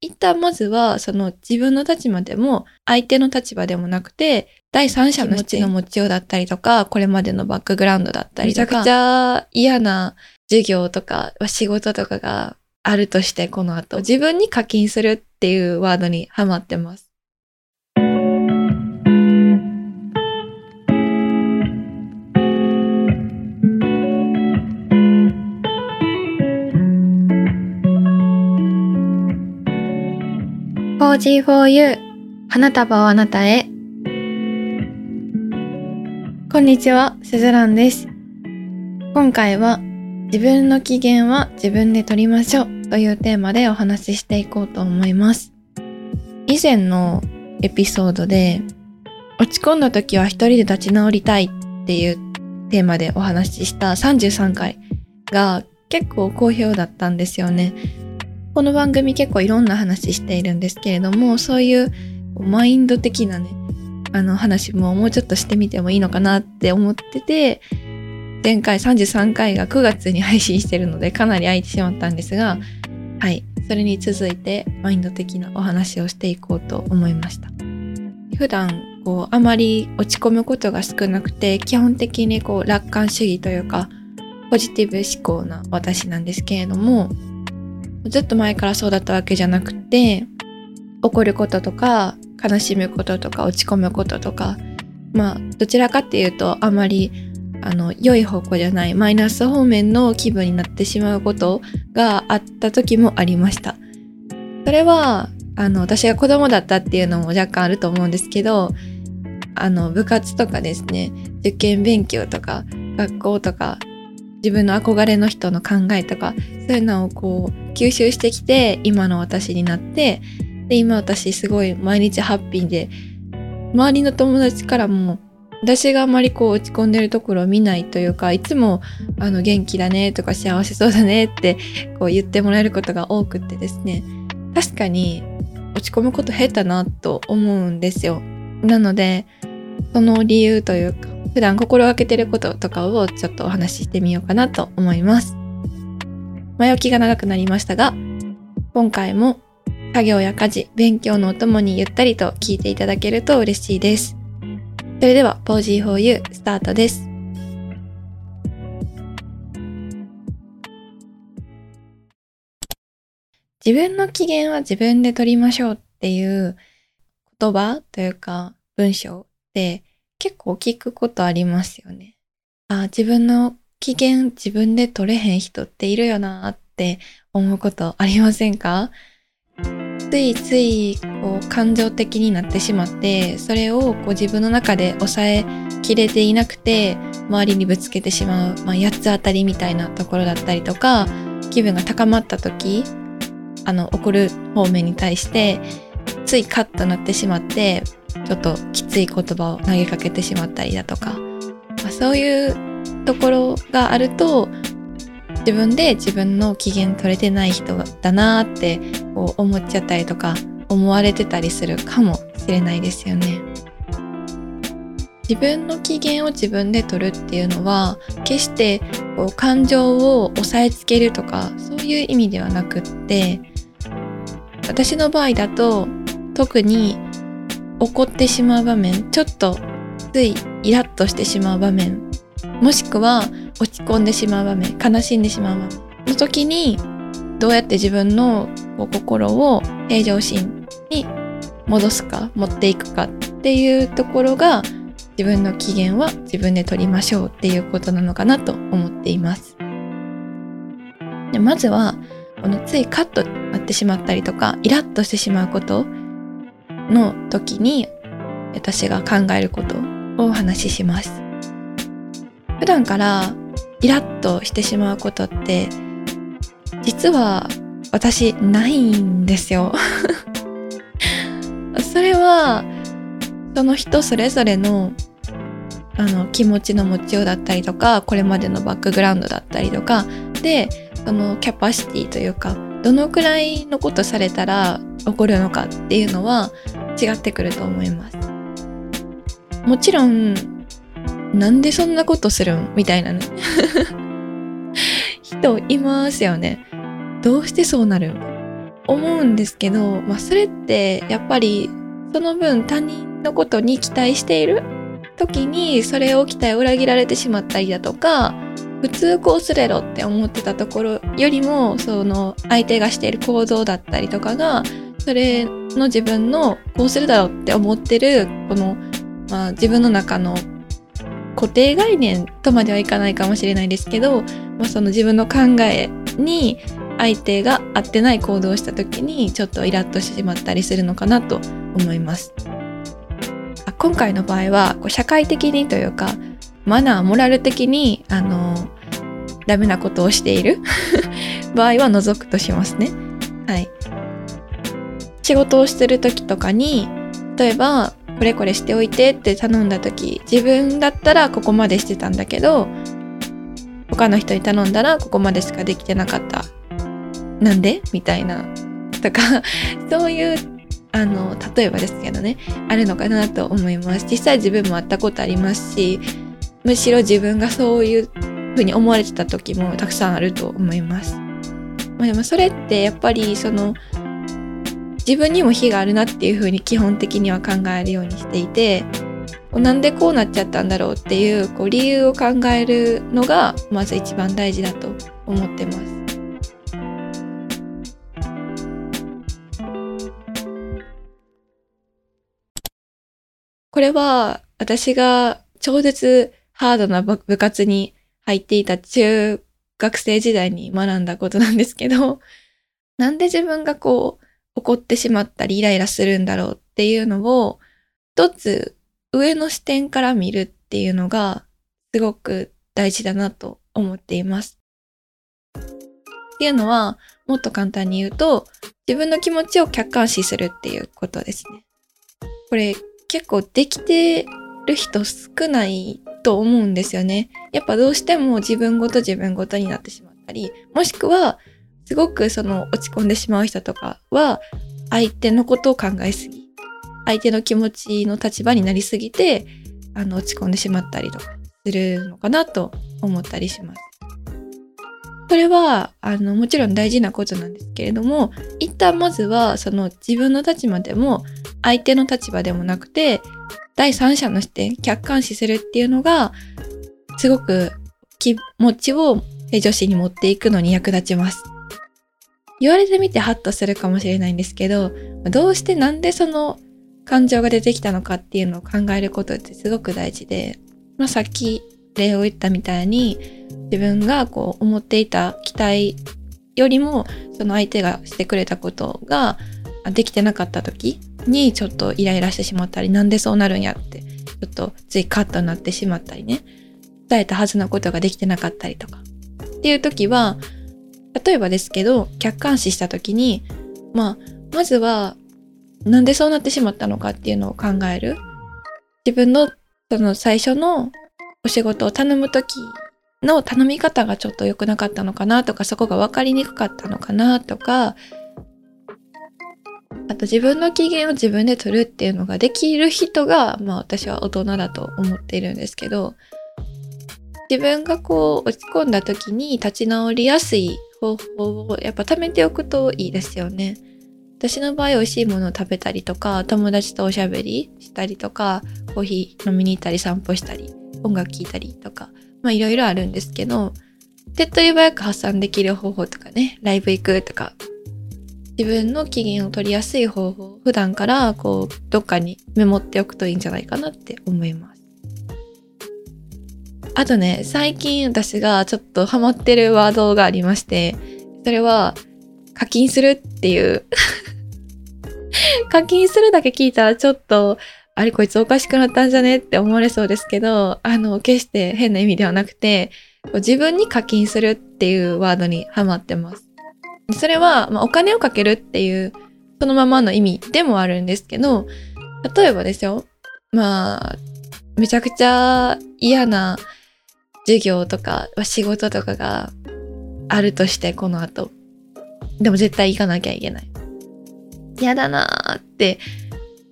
一旦まずは、その自分の立場でも、相手の立場でもなくて、第三者のちの持ちようだったりとか、これまでのバックグラウンドだったりとか、めちゃくちゃ嫌な授業とか仕事とかがあるとしてこの後自分に課金するっていうワードにハマってます。4G4U 花束をあなたへこんにちは、すずらんです。今回は自分の機嫌は自分で取りましょうというテーマでお話ししていこうと思います。以前のエピソードで落ち込んだ時は一人で立ち直りたいっていうテーマでお話しした33回が結構好評だったんですよね。この番組結構いろんな話しているんですけれども、そういうマインド的なね、あの話ももうちょっとしてみてもいいのかなって思ってて、前回33回が9月に配信してるのでかなり空いてしまったんですが、はい、それに続いてマインド的なお話をしていこうと思いました。普段こうあまり落ち込むことが少なくて基本的にこう楽観主義というかポジティブ思考な私なんですけれどもずっと前からそうだったわけじゃなくて怒ることとか悲しむこととか落ち込むこととかまあどちらかっていうとあまりあの良い方向じゃないマイナス方面の気分になってしまうことがあった時もありました。それはあの私が子供だったっていうのも若干あると思うんですけどあの部活とかですね受験勉強とか学校とか自分の憧れの人の考えとかそういうのをこう吸収してきて今の私になってで今私すごい毎日ハッピーで周りの友達からも私があまりこう落ち込んでるところを見ないというかいつもあの元気だねとか幸せそうだねってこう言ってもらえることが多くてですね。確かに落ち込むこと減ったなと思うんですよ。なのでその理由というか普段心がけてることとかをちょっとお話ししてみようかなと思います前置きが長くなりましたが今回も作業や家事勉強のお供にゆったりと聞いていただけると嬉しいですそれでは Pose4U スタートです。自分の機嫌は自分で取りましょうっていう言葉というか文章って結構聞くことありますよね。あ自分の機嫌自分で取れへん人っているよなって思うことありませんか？ついついこう感情的になってしまってそれをこう自分の中で抑えきれていなくて周りにぶつけてしまう、まあ、八つ当たりみたいなところだったりとか気分が高まった時あの怒る方面に対してついカッとなってしまってちょっときつい言葉を投げかけてしまったりだとか、まあ、そういうところがあると自分で自分の機嫌取れてない人だなってこう思っちゃったりとか思われてたりするかもしれないですよね。自分の機嫌を自分で取るっていうのは決してこう感情を押さえつけるとかそういう意味ではなくって私の場合だと特に怒ってしまう場面ちょっとついイラッとしてしまう場面もしくは落ち込んでしまう場面悲しんでしまう場面の時にどうやって自分の心を平常心に戻すか持っていくかっていうところが自分の機嫌は自分で取りましょうっていうことなのかなと思っています。でまずはこのついカッとなってしまったりとかイラッとしてしまうことの時に私が考えることをお話しします。普段からイラッとしてしまうことって実は私ないんですよ。それはその人それぞれのあの気持ちの持ちようだったりとかこれまでのバックグラウンドだったりとかでそのキャパシティというかどのくらいのことされたら起こるのかっていうのは違ってくると思います。もちろんなんでそんなことするん？みたいなね。人いますよね。どうしてそうなるん？思うんですけど、まあ、それってやっぱりその分他人のことに期待している時にそれを期待を裏切られてしまったりだとか普通こうすれろって思ってたところよりもその相手がしている行動だったりとかがそれの自分のこうするだろうって思ってるこの、まあ、自分の中の固定概念とまではいかないかもしれないですけど、まあ、その自分の考えに相手が合ってない行動をした時にちょっとイラッとしてしまったりするのかなと思います。今回の場合はこう社会的にというかマナーモラル的にあのダメなことをしている 場合は除くとしますね。はい。仕事をしてる時とかに例えばこれこれしておいてって頼んだ時自分だったらここまでしてたんだけど他の人に頼んだらここまでしかできてなかった。なんで？みたいな。とか そういうあの例えばですけどね。あるのかなと思います。実際自分も会ったことありますしむしろ自分がそういうふうに思われてた時もたくさんあると思います、まあ、でもそれってやっぱりその自分にも非があるなっていうふうに基本的には考えるようにしていてなんでこうなっちゃったんだろうっていうこう理由を考えるのがまず一番大事だと思ってます。これは私が超絶ハードな部活に入っていた中学生時代に学んだことなんですけど、なんで自分がこう怒ってしまったりイライラするんだろうっていうのを一つ上の視点から見るっていうのがすごく大事だなと思っています。っていうのはもっと簡単に言うと自分の気持ちを客観視するっていうことですね。これ結構できてる人少ないと思うんですよね。やっぱどうしても自分ごと自分ごとになってしまったり、もしくはすごくその落ち込んでしまう人とかは相手のことを考えすぎ相手の気持ちの立場になりすぎてあの落ち込んでしまったりとかするのかなと思ったりします。それはあのもちろん大事なことなんですけれども一旦まずはその自分の立場でも相手の立場でもなくて第三者の視点客観視するっていうのがすごく気持ちを女子に持っていくのに役立ちます。言われてみてハッとするかもしれないんですけど、どうしてなんでその感情が出てきたのかっていうのを考えることってすごく大事で、まあ、さっき例を言ったみたいに自分がこう思っていた期待よりもその相手がしてくれたことができてなかった時にちょっとイライラしてしまったりなんでそうなるんやってちょっとついカットになってしまったりね伝えたはずのことができてなかったりとかっていう時は例えばですけど、客観視した時に、まあ、まずは、なんでそうなってしまったのかっていうのを考える。自分の、その最初のお仕事を頼む時の頼み方がちょっと良くなかったのかなとか、そこが分かりにくかったのかなとか、あと自分の機嫌を自分で取るっていうのができる人が、まあ私は大人だと思っているんですけど、自分がこう落ち込んだ時に立ち直りやすい方法をやっぱ貯めておくといいですよね。私の場合美味しいものを食べたりとか友達とおしゃべりしたりとかコーヒー飲みに行ったり散歩したり音楽聴いたりとかまあいろいろあるんですけど手っ取り早く発散できる方法とかねライブ行くとか自分の機嫌を取りやすい方法普段からこうどっかにメモっておくといいんじゃないかなって思います。あとね、最近私がちょっとハマってるワードがありまして、それは課金するっていう 課金するだけ聞いたらちょっと、あれこいつおかしくなったんじゃねって思われそうですけど、あの、決して変な意味ではなくて、自分に課金するっていうワードにハマってます。それは、まあ、お金をかけるっていう、そのままの意味でもあるんですけど、例えばですよ、まあ、めちゃくちゃ嫌な授業とか仕事とかがあるとしてこの後でも絶対行かなきゃいけない嫌だなーって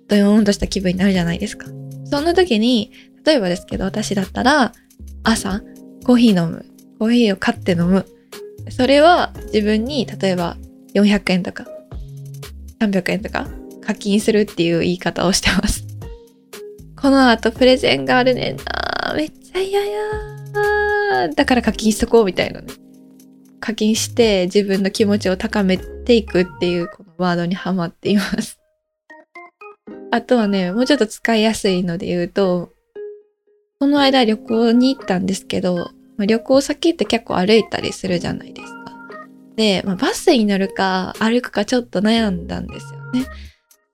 ドヨーンとした気分になるじゃないですかそんな時に例えばですけど私だったら朝コーヒー飲むコーヒーを買って飲むそれは自分に例えば400円とか300円とか課金するっていう言い方をしてます。この後プレゼンがあるねんなめっちゃ嫌やだから課金しとこうみたいなね。課金して自分の気持ちを高めていくっていうこのワードにハマっています。あとはね、もうちょっと使いやすいので言うと、この間旅行に行ったんですけど、ま、旅行先って結構歩いたりするじゃないですか。で、まあ、バスに乗るか歩くかちょっと悩んだんですよね。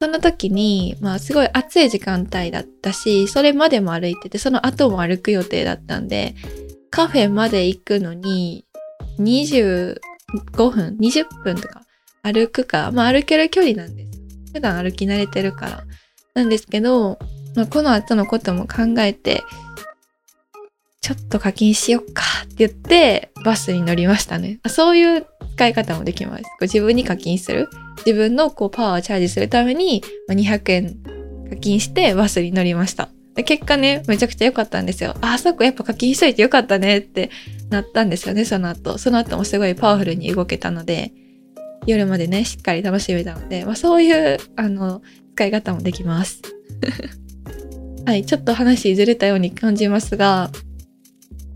その時に、まあすごい暑い時間帯だったし、それまでも歩いてて、その後も歩く予定だったんで、カフェまで行くのに25分、20分とか歩くか、まあ歩ける距離なんです。普段歩き慣れてるから。なんですけど、まあ、この後のことも考えて、ちょっと課金しよっかって言ってバスに乗りましたね。そういう使い方もできます。自分に課金する。自分のこうパワーをチャージするために200円課金してバスに乗りました。結果ね、めちゃくちゃ良かったんですよ。あ、そこやっぱ課金しといてよかったねってなったんですよね、その後。その後もすごいパワフルに動けたので、夜までね、しっかり楽しめたので、まあ、そういう、あの、使い方もできます。はい、ちょっと話ずれたように感じますが、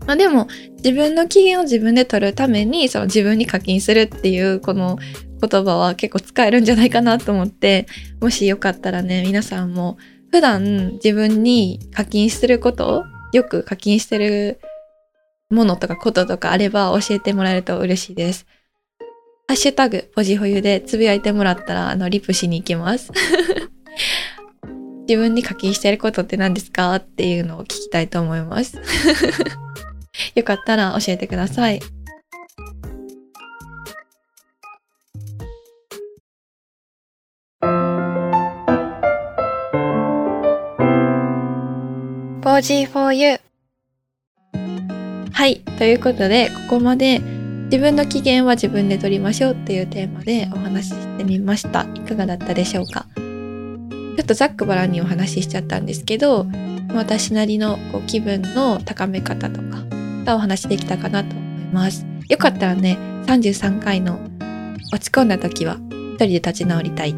まあでも自分の機嫌を自分で取るためにその自分に課金するっていうこの言葉は結構使えるんじゃないかなと思ってもしよかったらね皆さんも普段自分に課金することよく課金してるものとかこととかあれば教えてもらえると嬉しいです。ハッシュタグポジホユでつぶやいてもらったらあのリプしに行きます。自分に課金してることって何ですか？っていうのを聞きたいと思います。よかったら教えてください。4G for you はい。ということで、ここまで自分の機嫌は自分で取りましょうっていうテーマでお話ししてみました。いかがだったでしょうか？ちょっとざっくばらんにお話ししちゃったんですけど、私なりのこう気分の高め方とか、お話できたかなと思います。よかったらね、33回の落ち込んだ時は一人で立ち直りたいっ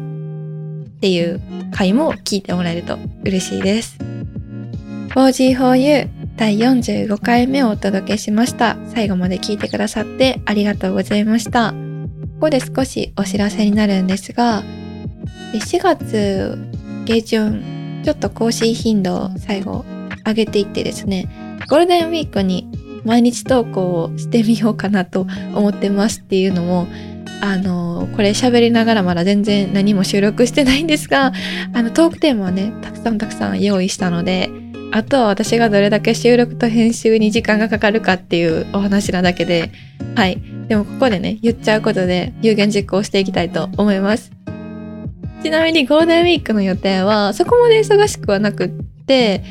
ていう回も聞いてもらえると嬉しいです。4G4U 第45回目をお届けしました。最後まで聞いてくださってありがとうございました。ここで少しお知らせになるんですが、4月下旬、ちょっと更新頻度を最後上げていってですね、ゴールデンウィークに毎日投稿をしてみようかなと思ってますっていうのもあのこれ喋りながらまだ全然何も収録してないんですがあのトークテーマはねたくさんたくさん用意したのであとは私がどれだけ収録と編集に時間がかかるかっていうお話なだけではい。でもここでね言っちゃうことで有言実行していきたいと思います。ちなみにゴールデンウィークの予定はそこまで忙しくはなくって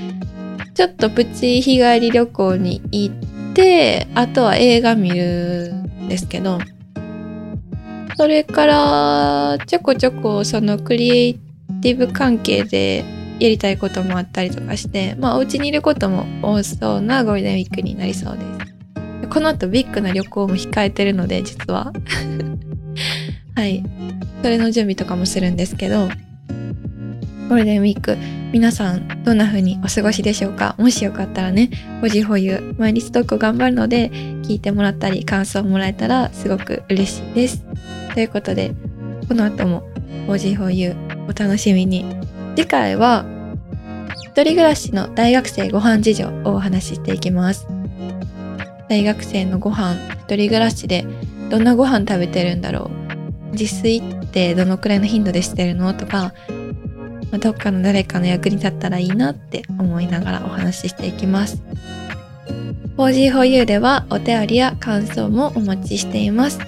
ちょっとプチ日帰り旅行に行ってあとは映画見るんですけどそれからちょこちょこそのクリエイティブ関係でやりたいこともあったりとかしてまあお家にいることも多そうなゴールデンウィークになりそうです。この後ビッグな旅行も控えてるので実は。はい。それの準備とかもするんですけどゴールデンウィーク皆さんどんな風にお過ごしでしょうか？もしよかったらね保持保有毎日投稿頑張るので聞いてもらったり感想をもらえたらすごく嬉しいです。ということでこの後も保持保有お楽しみに。次回は一人暮らしの大学生ご飯事情をお話ししていきます大学生のご飯一人暮らしでどんなご飯食べてるんだろう自炊ってどのくらいの頻度でしてるの？とかま、どっかの誰かの役に立ったらいいなって思いながらお話ししていきます。4G4U ではお便りや感想もお待ちしています。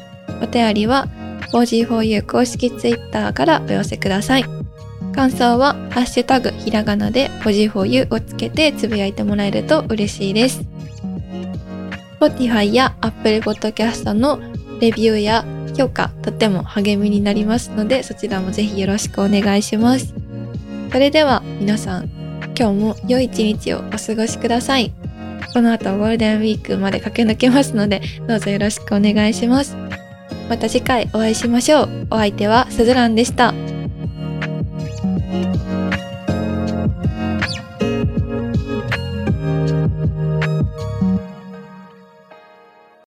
お便りは 4G4U 公式 Twitter からお寄せください。感想はハッシュタグひらがなで 4G4U をつけてつぶやいてもらえると嬉しいです。Spotify や Apple Podcast のレビューや評価とても励みになりますのでそちらもぜひよろしくお願いします。それでは皆さん、今日も良い一日をお過ごしください。この後ゴールデンウィークまで駆け抜けますので、どうぞよろしくお願いします。また次回お会いしましょう。お相手はすずらんでした。